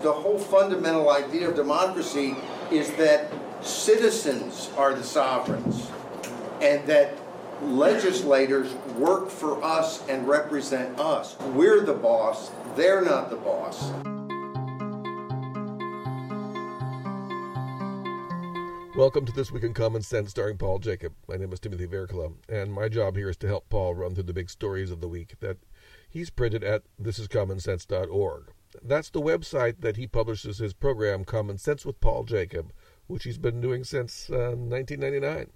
The whole fundamental idea of democracy is that citizens are the sovereigns and that legislators work for us and represent us. We're the boss, they're not the boss. Welcome to This Week in Common Sense, starring Paul Jacob. My name is Timothy Virkkala, and my job here is to help Paul run through the big stories of the week that he's printed at thisiscommonsense.org. That's the website that he publishes his program, Common Sense with Paul Jacob, which he's been doing since uh, 1999.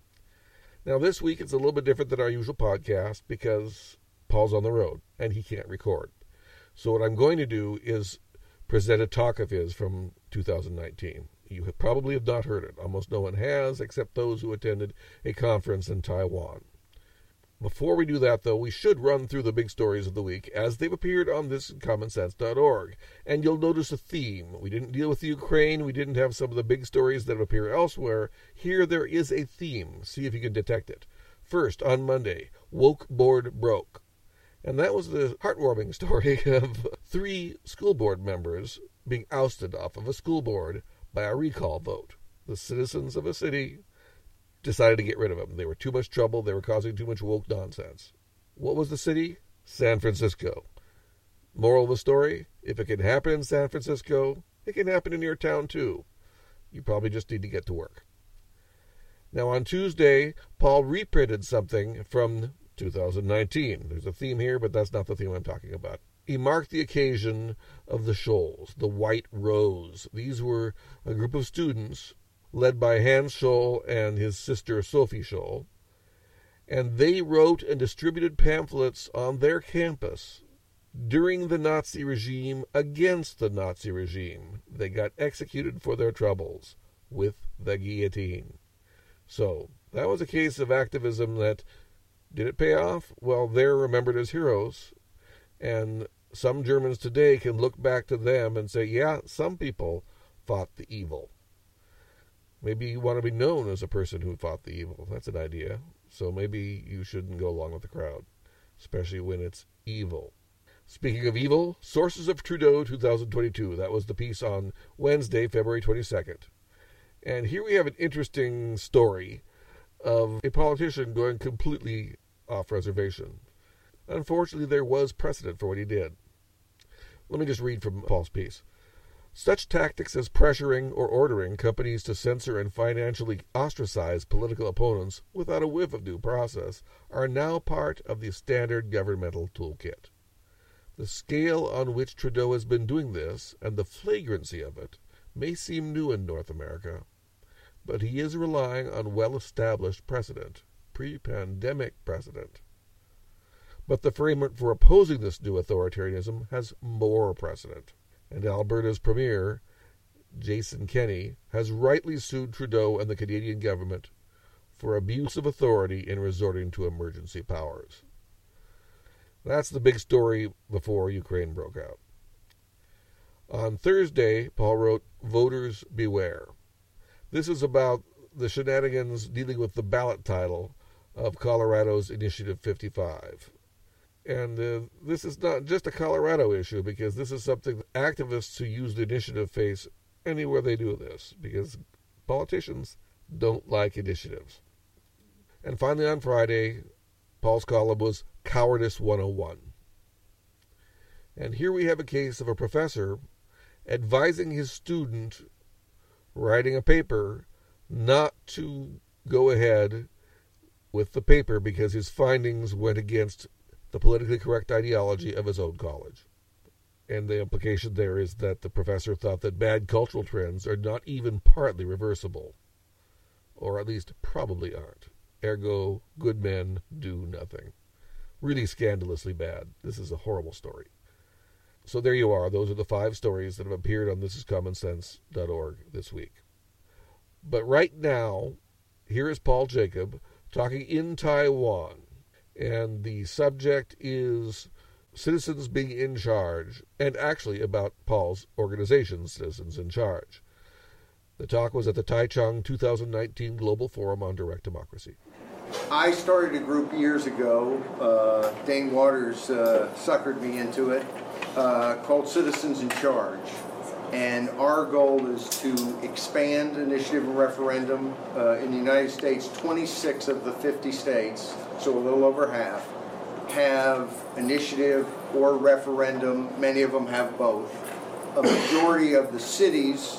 Now, this week it's a little bit different than our usual podcast because Paul's on the road and he can't record. So, what I'm going to do is present a talk of his from 2019. You probably have not heard it. Almost no one has, except those who attended a conference in Taiwan. Before we do that, though, we should run through the big stories of the week as they've appeared on this commonsense.org. And you'll notice a theme. We didn't deal with the Ukraine, we didn't have some of the big stories that appear elsewhere. Here there is a theme. See if you can detect it. First, on Monday, woke board broke. And that was the heartwarming story of three school board members being ousted off of a school board by a recall vote. The citizens of a city decided to get rid of them. They were too much trouble. They were causing too much woke nonsense. What was the city? San Francisco. Moral of the story if it can happen in San Francisco, it can happen in your town too. You probably just need to get to work. Now, on Tuesday, Paul reprinted something from 2019. There's a theme here, but that's not the theme I'm talking about. He marked the occasion of the Scholls, the White Rose. These were a group of students led by Hans Scholl and his sister Sophie Scholl. And they wrote and distributed pamphlets on their campus during the Nazi regime against the Nazi regime. They got executed for their troubles with the guillotine. So, that was a case of activism that did it pay off? Well, they're remembered as heroes. And some Germans today can look back to them and say, yeah, some people fought the evil. Maybe you want to be known as a person who fought the evil. That's an idea. So maybe you shouldn't go along with the crowd, especially when it's evil. Speaking of evil, Sources of Trudeau 2022. That was the piece on Wednesday, February 22nd. And here we have an interesting story of a politician going completely off reservation. Unfortunately, there was precedent for what he did. Let me just read from Paul's piece. Such tactics as pressuring or ordering companies to censor and financially ostracize political opponents without a whiff of due process are now part of the standard governmental toolkit. The scale on which Trudeau has been doing this and the flagrancy of it may seem new in North America, but he is relying on well established precedent, pre pandemic precedent. But the framework for opposing this new authoritarianism has more precedent and Alberta's premier, Jason Kenney, has rightly sued Trudeau and the Canadian government for abuse of authority in resorting to emergency powers. That's the big story before Ukraine broke out. On Thursday, Paul wrote, Voters Beware. This is about the shenanigans dealing with the ballot title of Colorado's Initiative 55. And uh, this is not just a Colorado issue because this is something activists who use the initiative face anywhere they do this because politicians don't like initiatives. And finally, on Friday, Paul's column was Cowardice 101. And here we have a case of a professor advising his student writing a paper not to go ahead with the paper because his findings went against the politically correct ideology of his own college. And the implication there is that the professor thought that bad cultural trends are not even partly reversible, or at least probably aren't. Ergo, good men do nothing. Really scandalously bad. This is a horrible story. So there you are. Those are the five stories that have appeared on thisiscommonsense.org this week. But right now, here is Paul Jacob talking in Taiwan and the subject is citizens being in charge, and actually about Paul's organization, Citizens in Charge. The talk was at the Taichung 2019 Global Forum on Direct Democracy. I started a group years ago. Uh, Dane Waters uh, suckered me into it, uh, called Citizens in Charge. And our goal is to expand initiative and referendum. Uh, In the United States, 26 of the 50 states, so a little over half, have initiative or referendum. Many of them have both. A majority of the cities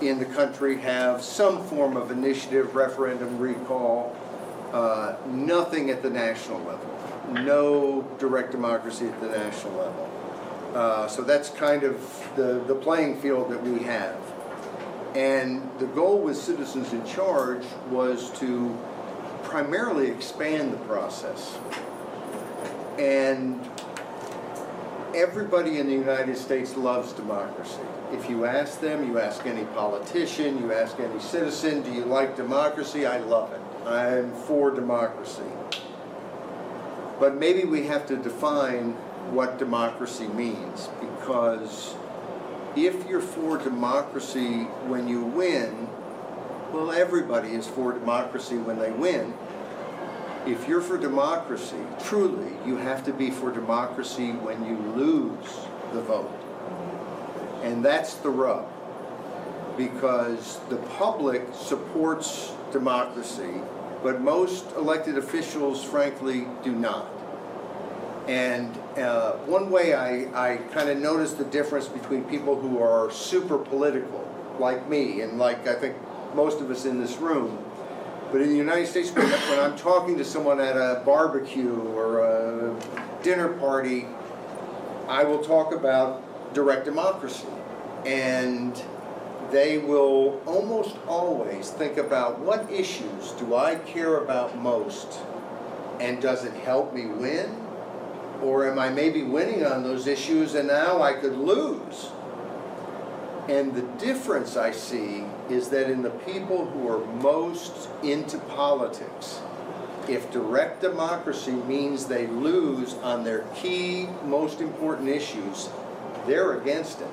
in the country have some form of initiative, referendum, recall. Uh, Nothing at the national level. No direct democracy at the national level. Uh, So that's kind of the, the playing field that we have. And the goal with Citizens in Charge was to primarily expand the process. And everybody in the United States loves democracy. If you ask them, you ask any politician, you ask any citizen, do you like democracy? I love it. I'm for democracy. But maybe we have to define what democracy means because if you're for democracy when you win, well, everybody is for democracy when they win. If you're for democracy, truly, you have to be for democracy when you lose the vote. And that's the rub. Because the public supports democracy, but most elected officials, frankly, do not. And uh, one way I, I kind of notice the difference between people who are super political, like me, and like I think most of us in this room, but in the United States, when I'm talking to someone at a barbecue or a dinner party, I will talk about direct democracy. And they will almost always think about what issues do I care about most and does it help me win? Or am I maybe winning on those issues and now I could lose? And the difference I see is that in the people who are most into politics, if direct democracy means they lose on their key, most important issues, they're against it.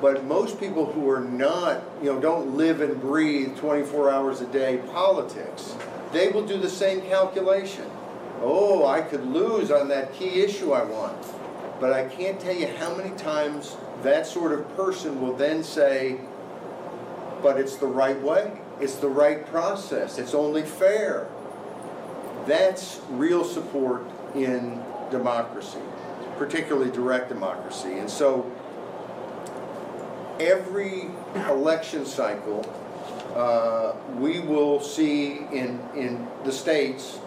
But most people who are not, you know, don't live and breathe 24 hours a day politics, they will do the same calculation. Oh, I could lose on that key issue I want. But I can't tell you how many times that sort of person will then say, but it's the right way, it's the right process, it's only fair. That's real support in democracy, particularly direct democracy. And so every election cycle, uh, we will see in, in the states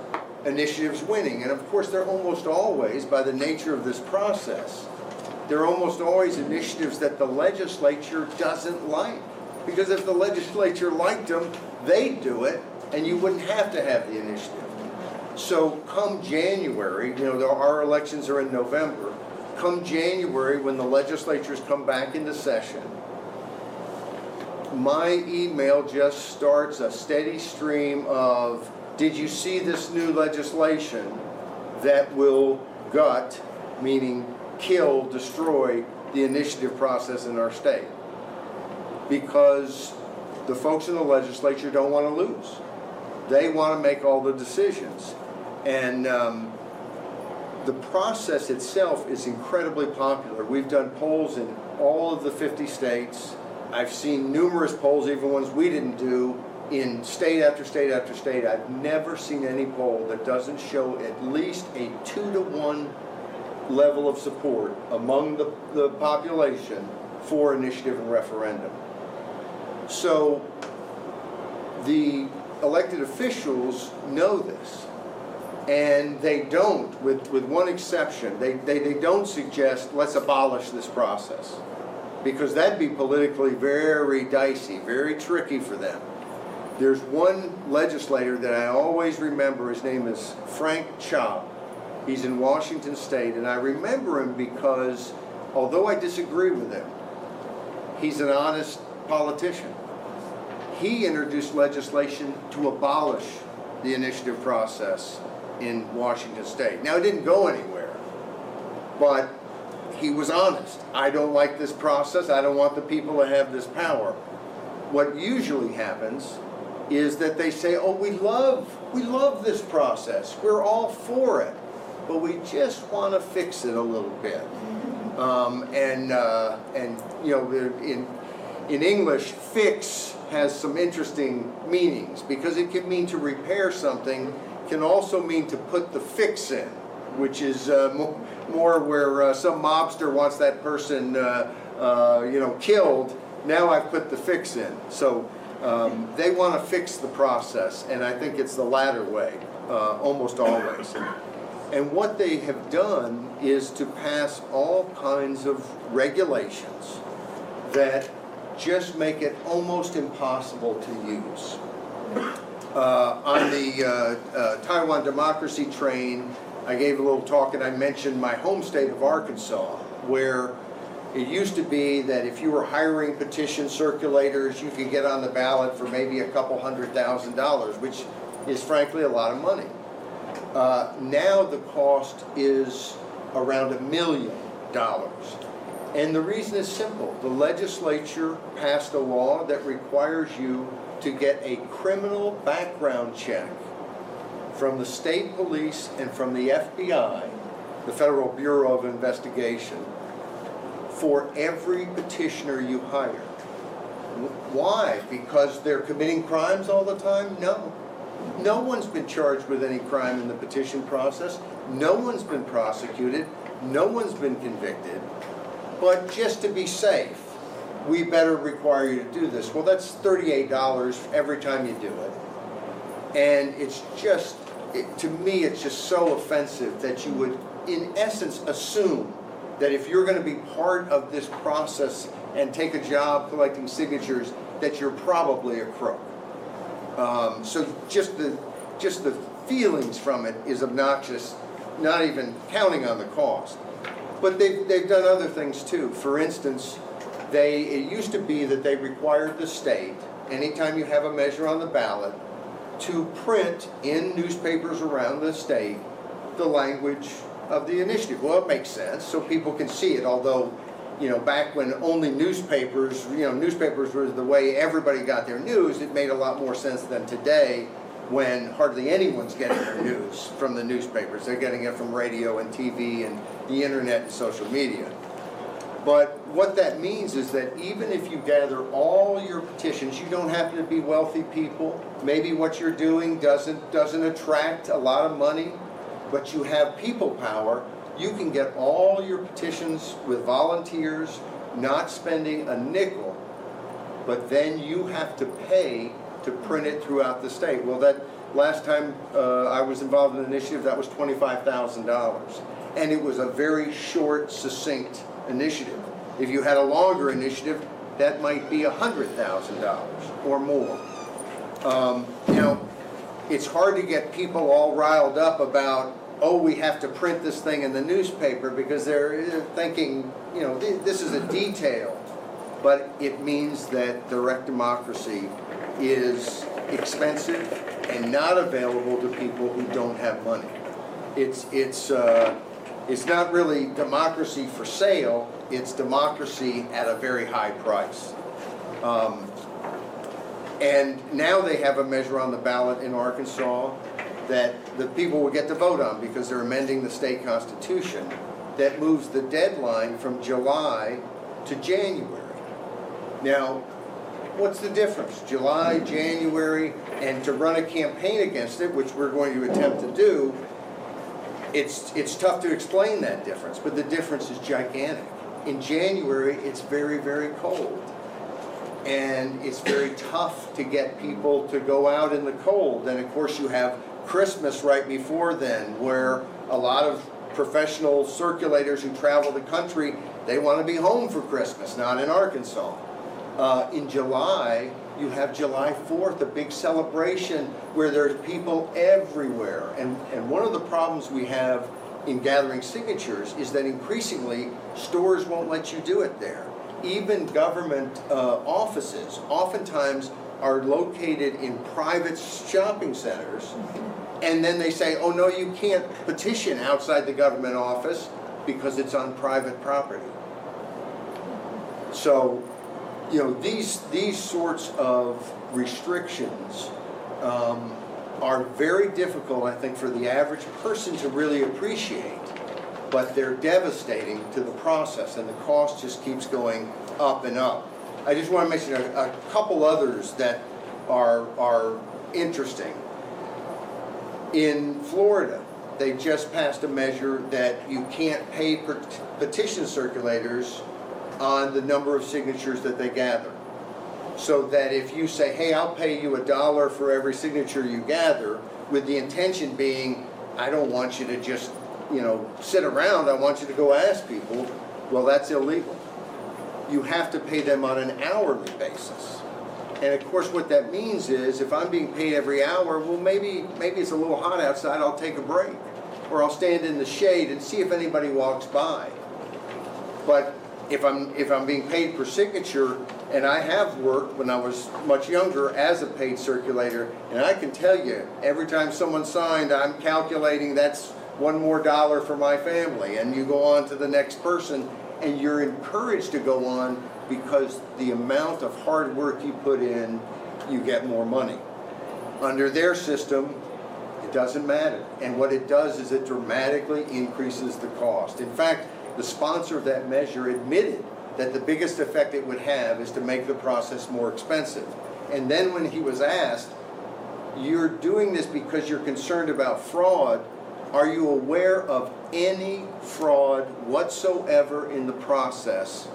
initiatives winning. And of course, they're almost always, by the nature of this process, they're almost always initiatives that the legislature doesn't like. Because if the legislature liked them, they'd do it, and you wouldn't have to have the initiative. So come January, you know, our elections are in November. Come January, when the legislatures come back into session, my email just starts a steady stream of, did you see this new legislation that will gut, meaning kill, destroy the initiative process in our state? Because the folks in the legislature don't want to lose. They want to make all the decisions. And um, the process itself is incredibly popular. We've done polls in all of the 50 states. I've seen numerous polls, even ones we didn't do, in state after state after state. I've never seen any poll that doesn't show at least a two to one level of support among the, the population for initiative and referendum. So the elected officials know this. And they don't, with, with one exception, they, they, they don't suggest, let's abolish this process. Because that'd be politically very dicey, very tricky for them. There's one legislator that I always remember, his name is Frank Chopp. He's in Washington State, and I remember him because although I disagree with him, he's an honest politician. He introduced legislation to abolish the initiative process in Washington State. Now, it didn't go anywhere, but he was honest. I don't like this process. I don't want the people to have this power. What usually happens is that they say, "Oh, we love, we love this process. We're all for it, but we just want to fix it a little bit." Um, and, uh, and, you know, in, in English, fix has some interesting meanings because it can mean to repair something, can also mean to put the fix in, which is uh, mo- more where uh, some mobster wants that person, uh, you know, killed. Now I've put the fix in. So um, they want to fix the process, and I think it's the latter way, almost always. And what they have done is to pass all kinds of regulations that just make it almost impossible to use. Uh, on the uh, uh, Taiwan democracy train, I gave a little talk and I mentioned my home state of Arkansas, where it used to be that if you were hiring petition circulators, you could get on the ballot for maybe a couple hundred thousand dollars, which is frankly a lot of money. Uh, Now the cost is around a million dollars. And the reason is simple. The legislature passed a law that requires you to get a criminal background check from the state police and from the FBI, the Federal Bureau of Investigation, for every petitioner you hire. Why? Because they're committing crimes all the time? No. No one's been charged with any crime in the petition process. No one's been prosecuted. No one's been convicted. But just to be safe, we better require you to do this. Well, that's $38 every time you do it. And it's just, it, to me, it's just so offensive that you would, in essence, assume that if you're going to be part of this process and take a job collecting signatures, that you're probably a crook. Um, so just the just the feelings from it is obnoxious, not even counting on the cost. But they've, they've done other things too. For instance, they it used to be that they required the state, anytime you have a measure on the ballot, to print in newspapers around the state the language of the initiative. Well, it makes sense, so people can see it, although, you know, back when only newspapers, you know, newspapers were the way everybody got their news, it made a lot more sense than today when hardly anyone's getting their news from the newspapers. They're getting it from radio and TV and the internet and social media. But what that means is that even if you gather all your petitions, you don't happen to be wealthy people, maybe what you're doing doesn't, doesn't attract a lot of money, but you have people power, you can get all your petitions with volunteers, not spending a nickel, but then you have to pay to print it throughout the state. Well, that, last time uh, I was involved in an initiative, that was $25,000. And it was a very short, succinct initiative. If you had a longer initiative, that might be $100,000 or more. Um, You know, it's hard to get people all riled up about, oh, we have to print this thing in the newspaper because they're uh, thinking, you know, thi- this is a detail. But it means that direct democracy is expensive and not available to people who don't have money. It's, it's, uh, it's not really democracy for sale, it's democracy at a very high price. Um, and now they have a measure on the ballot in Arkansas that the people will get to vote on because they're amending the state constitution that moves the deadline from July to January. Now, what's the difference? July, January, and to run a campaign against it, which we're going to attempt to do, it's, it's tough to explain that difference, but the difference is gigantic. In January, it's very, very cold and it's very tough to get people to go out in the cold. And of course, you have Christmas right before then, where a lot of professional circulators who travel the country, they want to be home for Christmas, not in Arkansas. Uh, in July, you have July 4th, a big celebration where there's people everywhere. And, and one of the problems we have in gathering signatures is that increasingly stores won't let you do it there. Even government uh, offices oftentimes are located in private shopping centers. And then they say, oh no, you can't petition outside the government office because it's on private property. So, you know, these, these sorts of restrictions um, are very difficult, I think, for the average person to really appreciate. but they're devastating to the process, and the cost just keeps going up and up. I just want to mention a, a couple others that are, are interesting. In Florida, they just passed a measure that you can't pay pet- petition circulators on the number of signatures that they gather. So that if you say, hey, I'll pay you a dollar for every signature you gather, with the intention being, I don't want you to just, you know, sit around, I want you to go ask people, well, that's illegal. You have to pay them on an hourly basis. And of course, what that means is, if I'm being paid every hour, well, maybe, maybe it's a little hot outside, I'll take a break. Or I'll stand in the shade and see if anybody walks by. But if I'm, if I'm being paid per signature, and I have worked when I was much younger as a paid circulator, and I can tell you, every time someone signed, I'm calculating that's one more dollar for my family, and you go on to the next person, and you're encouraged to go on because the amount of hard work you put in, you get more money. Under their system, it doesn't matter. And what it does is it dramatically increases the cost. In fact, the sponsor of that measure admitted that the biggest effect it would have is to make the process more expensive. And then when he was asked, you're doing this because you're concerned about fraud, are you aware of any fraud whatsoever in the process?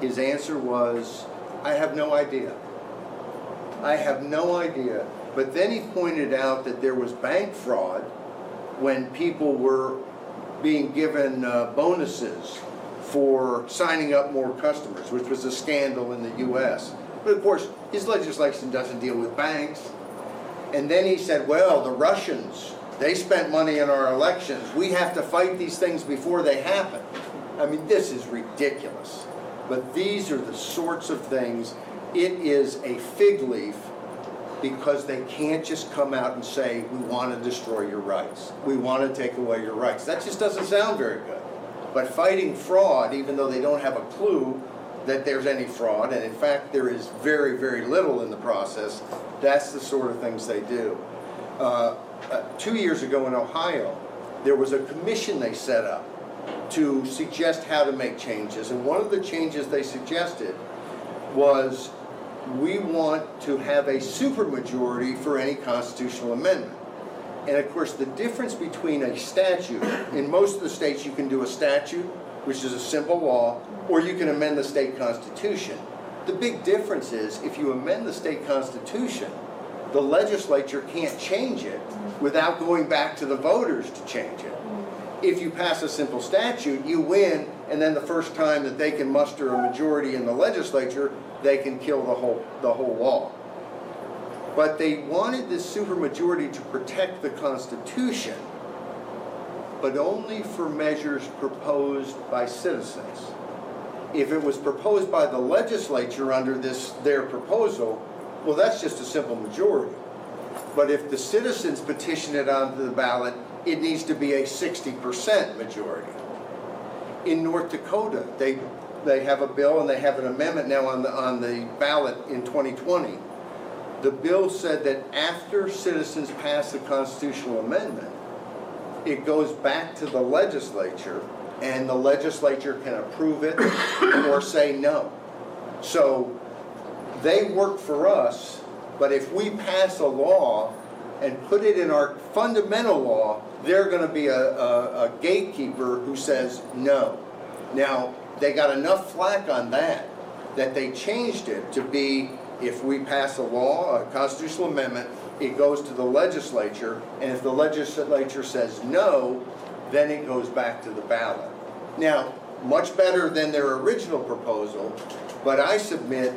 His answer was, I have no idea. I have no idea. But then he pointed out that there was bank fraud when people were being given uh, bonuses for signing up more customers, which was a scandal in the US. But of course, his legislation doesn't deal with banks. And then he said, well, the Russians, they spent money in our elections. We have to fight these things before they happen. I mean, this is ridiculous. But these are the sorts of things, it is a fig leaf because they can't just come out and say, we want to destroy your rights. We want to take away your rights. That just doesn't sound very good. But fighting fraud, even though they don't have a clue that there's any fraud, and in fact there is very, very little in the process, that's the sort of things they do. Uh, uh, two years ago in Ohio, there was a commission they set up to suggest how to make changes. And one of the changes they suggested was we want to have a supermajority for any constitutional amendment. And of course, the difference between a statute, in most of the states you can do a statute, which is a simple law, or you can amend the state constitution. The big difference is if you amend the state constitution, the legislature can't change it without going back to the voters to change it. If you pass a simple statute, you win, and then the first time that they can muster a majority in the legislature, they can kill the whole, the whole law. But they wanted this supermajority to protect the Constitution, but only for measures proposed by citizens. If it was proposed by the legislature under this, their proposal, well, that's just a simple majority. But if the citizens petition it onto the ballot, it needs to be a 60% majority. In North Dakota, they, they have a bill and they have an amendment now on the, on the ballot in 2020. The bill said that after citizens pass the constitutional amendment, it goes back to the legislature and the legislature can approve it or say no. So they work for us, but if we pass a law and put it in our fundamental law, they're going to be a, a, a gatekeeper who says no. Now, they got enough flack on that that they changed it to be if we pass a law, a constitutional amendment, it goes to the legislature, and if the legislature says no, then it goes back to the ballot. Now, much better than their original proposal, but I submit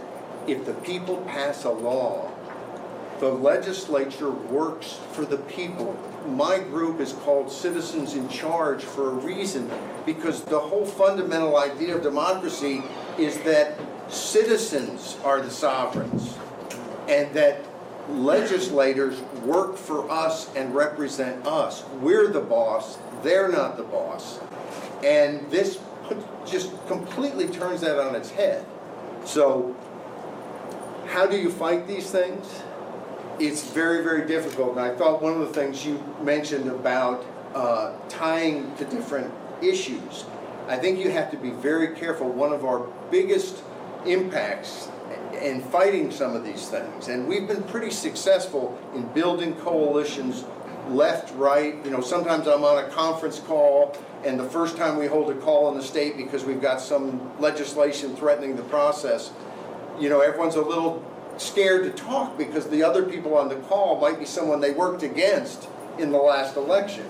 if the people pass a law, the legislature works for the people. My group is called Citizens in Charge for a reason, because the whole fundamental idea of democracy is that citizens are the sovereigns, and that legislators work for us and represent us. We're the boss, they're not the boss. And this just completely turns that on its head. So, how do you fight these things? It's very, very difficult. And I thought one of the things you mentioned about uh, tying to different issues, I think you have to be very careful. One of our biggest impacts in fighting some of these things, and we've been pretty successful in building coalitions left, right. You know, sometimes I'm on a conference call, and the first time we hold a call in the state because we've got some legislation threatening the process, you know, everyone's a little scared to talk because the other people on the call might be someone they worked against in the last election.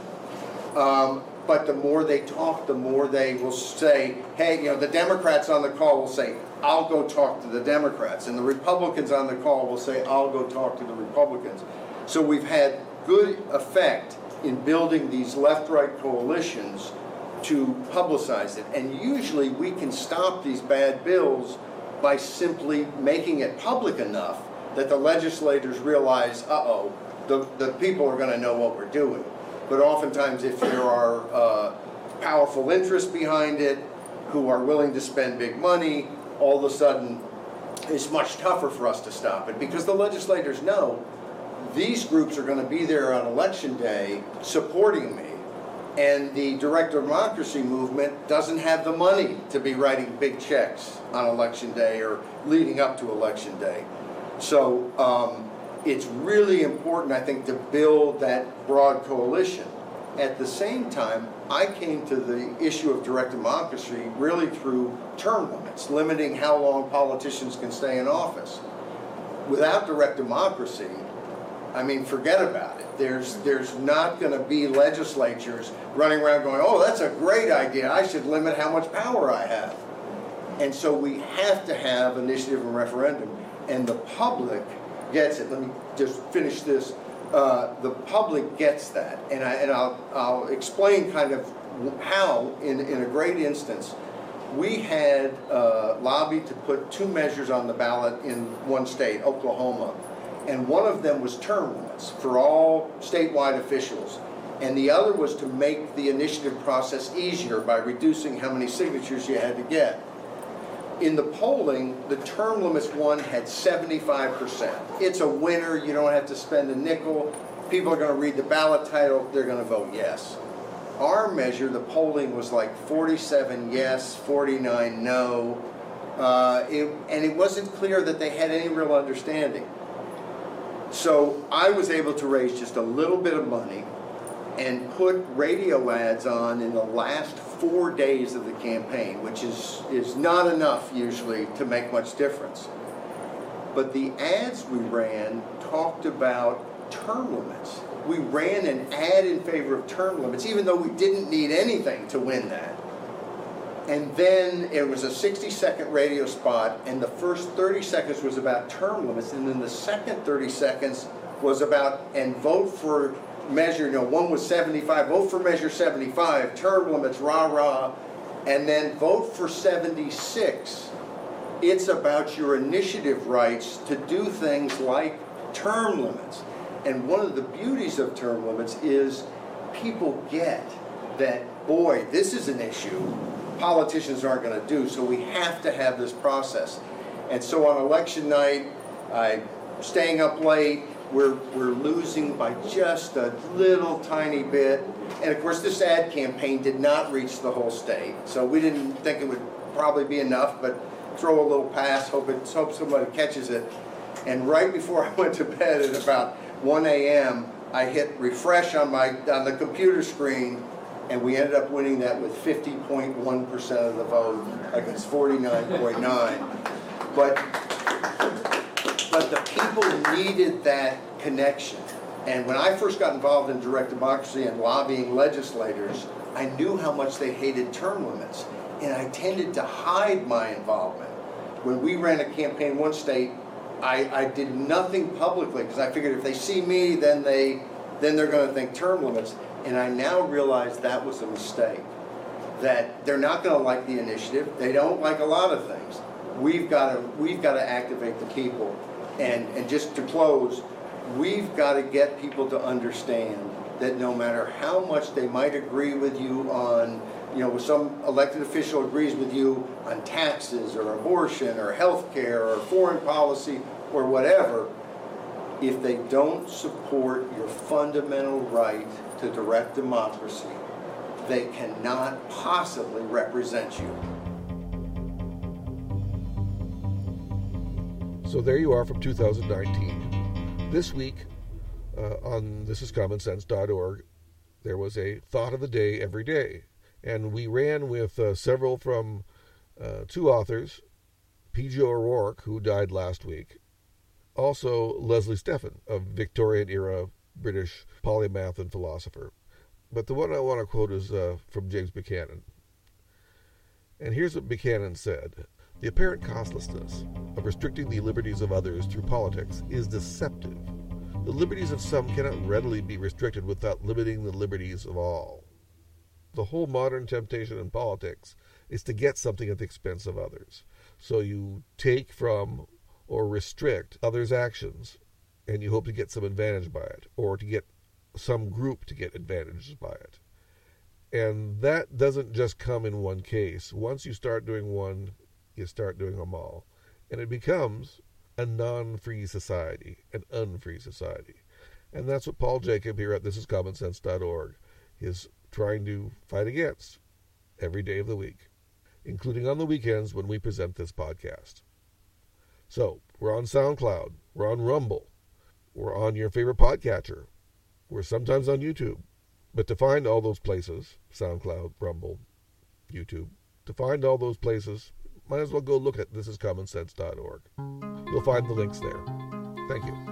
Um, but the more they talk, the more they will say, hey, you know, the Democrats on the call will say, I'll go talk to the Democrats. And the Republicans on the call will say, I'll go talk to the Republicans. So we've had good effect in building these left-right coalitions to publicize it. And usually we can stop these bad bills by simply making it public enough that the legislators realize, uh-oh, the, the people are going to know what we're doing. But oftentimes, if there are uh, powerful interests behind it who are willing to spend big money, all of a sudden it's much tougher for us to stop it because the legislators know these groups are going to be there on election day supporting me. And the direct democracy movement doesn't have the money to be writing big checks on election day or leading up to election day. So um, it's really important, I think, to build that broad coalition. At the same time, I came to the issue of direct democracy really through term limits, limiting how long politicians can stay in office. Without direct democracy, I mean, forget about it. There's, there's not going to be legislatures running around going, oh, that's a great idea. I should limit how much power I have. And so we have to have initiative and referendum. And the public gets it. Let me just finish this. Uh, the public gets that, and, I, and I'll, I'll explain kind of how, in, in a great instance, we had uh, lobbied to put two measures on the ballot in one state, Oklahoma, and one of them was term limits for all statewide officials, and the other was to make the initiative process easier by reducing how many signatures you had to get in the polling, the term limits one had 75%. It's a winner, you don't have to spend a nickel. People are going to read the ballot title, they're going to vote yes. Our measure, the polling was like 47 yes, 49 no. Uh, it, and it wasn't clear that they had any real understanding. So I was able to raise just a little bit of money and put radio ads on in the last four days of the campaign, which is, is not enough usually to make much difference. But the ads we ran talked about term limits. We ran an ad in favor of term limits, even though we didn't need anything to win that. And then it was a 60 second radio spot, and the first 30 seconds was about term limits, and then the second 30 seconds was about, and vote for measure, you know, one was 75, vote for measure 75, term limits, rah rah, and then vote for 76. It's about your initiative rights to do things like term limits. And one of the beauties of term limits is people get that, boy, this is an issue politicians aren't going to do, so we have to have this process. And so on election night, I'm staying up late, we're, we're losing by just a little tiny bit. And of course, this ad campaign did not reach the whole state. So we didn't think it would probably be enough, but throw a little pass, hope, it, hope somebody catches it. And right before I went to bed at about 1 a.m., I hit refresh on my on the computer screen, and we ended up winning that with 50.1% of the vote against 49.9. But but the people needed that connection. And when I first got involved in direct democracy and lobbying legislators, I knew how much they hated term limits. And I tended to hide my involvement. When we ran a campaign one state, I, I did nothing publicly because I figured if they see me, then they then they're going to think term limits. And I now realize that was a mistake. That they're not going to like the initiative. They don't like a lot of things. We've got to we've got to activate the people and, and just to close, we've got to get people to understand that no matter how much they might agree with you on, you know, some elected official agrees with you on taxes or abortion or health care or foreign policy or whatever, if they don't support your fundamental right to direct democracy, they cannot possibly represent you. So there you are from 2019. This week uh, on thisiscommonsense.org, there was a thought of the day every day. And we ran with uh, several from uh, two authors, P.J. O'Rourke, who died last week, also Leslie Stephen, a Victorian era British polymath and philosopher. But the one I want to quote is uh, from James Buchanan. And here's what Buchanan said The apparent costlessness of restricting the liberties of others through politics is deceptive. The liberties of some cannot readily be restricted without limiting the liberties of all. The whole modern temptation in politics is to get something at the expense of others. So you take from or restrict others' actions and you hope to get some advantage by it or to get some group to get advantages by it. And that doesn't just come in one case. Once you start doing one, you start doing them all. And it becomes a non free society, an unfree society. And that's what Paul Jacob here at thisiscommonsense.org is trying to fight against every day of the week, including on the weekends when we present this podcast. So, we're on SoundCloud, we're on Rumble, we're on your favorite podcatcher, we're sometimes on YouTube. But to find all those places, SoundCloud, Rumble, YouTube, to find all those places, might as well go look at thisiscommonsense.org. You'll find the links there. Thank you.